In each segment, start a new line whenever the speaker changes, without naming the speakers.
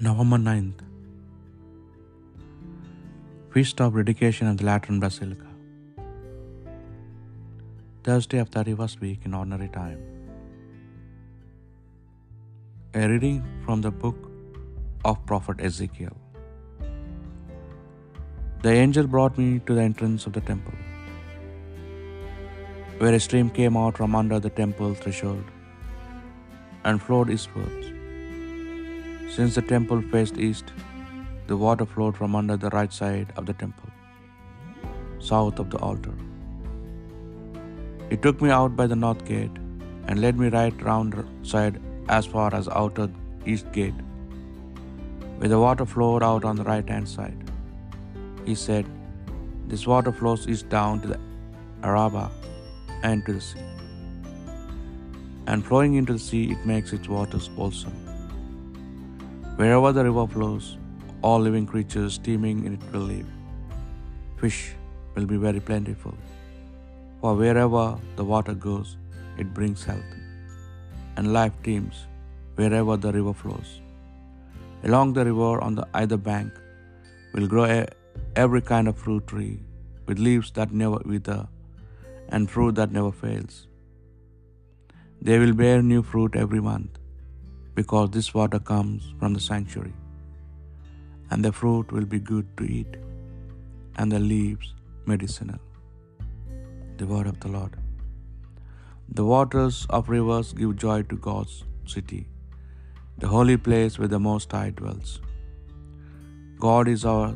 November 9th, Feast of Dedication of the Lateran Basilica. Thursday of 31st week in ordinary time. A reading from the book of Prophet Ezekiel. The angel brought me to the entrance of the temple, where a stream came out from under the temple threshold and flowed eastwards. Since the temple faced east, the water flowed from under the right side of the temple, south of the altar. He took me out by the north gate and led me right round side as far as outer east gate, where the water flowed out on the right hand side. He said, This water flows east down to the Araba and to the sea. And flowing into the sea, it makes its waters wholesome. Wherever the river flows, all living creatures teeming in it will live. Fish will be very plentiful, for wherever the water goes, it brings health, and life teems wherever the river flows. Along the river on the either bank will grow a, every kind of fruit tree with leaves that never wither and fruit that never fails. They will bear new fruit every month, because this water comes from the sanctuary. And the fruit will be good to eat, and the leaves medicinal. The word of the Lord. The waters of rivers give joy to God's city, the holy place where the Most High dwells. God is our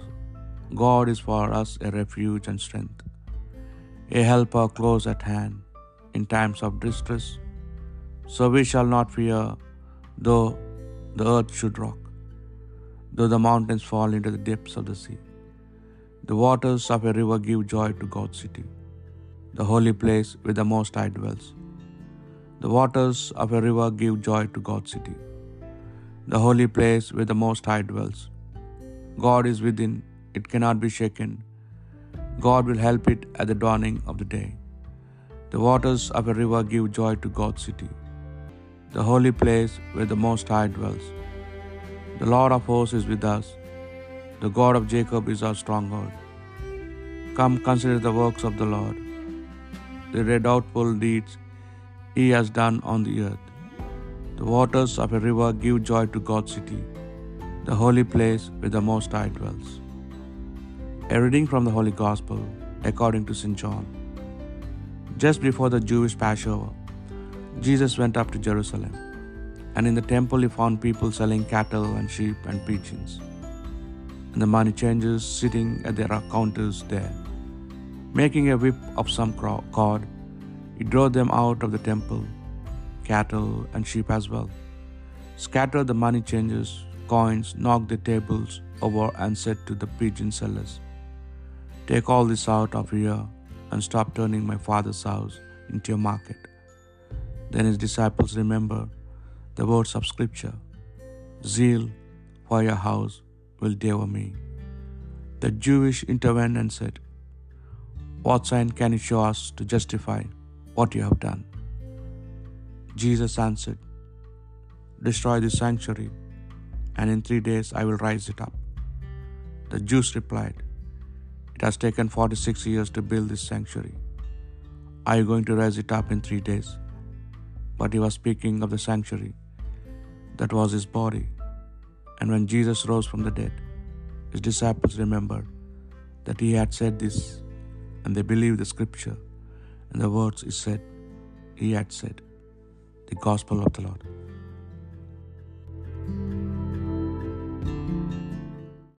God is for us a refuge and strength, a helper close at hand in times of distress. So we shall not fear, though the earth should rock, though the mountains fall into the depths of the sea. The waters of a river give joy to God's city, the holy place where the Most High dwells. The waters of a river give joy to God's city, the holy place where the Most High dwells. God is within, it cannot be shaken. God will help it at the dawning of the day. The waters of a river give joy to God's city, the holy place where the Most High dwells. The Lord of hosts is with us, the God of Jacob is our stronghold. Come, consider the works of the Lord, the redoubtful deeds he has done on the earth. The waters of a river give joy to God's city, the holy place where the Most High dwells. A reading from the Holy Gospel according to St. John. Just before the Jewish Passover, Jesus went up to Jerusalem, and in the temple he found people selling cattle and sheep and pigeons, and the money changers sitting at their counters there. Making a whip of some cord, he drove them out of the temple, cattle and sheep as well, scattered the money changers, coins, knocked the tables over, and said to the pigeon sellers, Take all this out of here and stop turning my father's house into a market. Then his disciples remembered the words of Scripture Zeal for your house will devour me. The Jewish intervened and said, What sign can you show us to justify what you have done? Jesus answered, Destroy the sanctuary, and in three days I will raise it up. The Jews replied, It has taken 46 years to build this sanctuary. Are you going to raise it up in three days? But he was speaking of the sanctuary that was his body. And when Jesus rose from the dead, his disciples remembered that he had said this, and they believed the scripture and the words he said he had said. The Gospel of the Lord.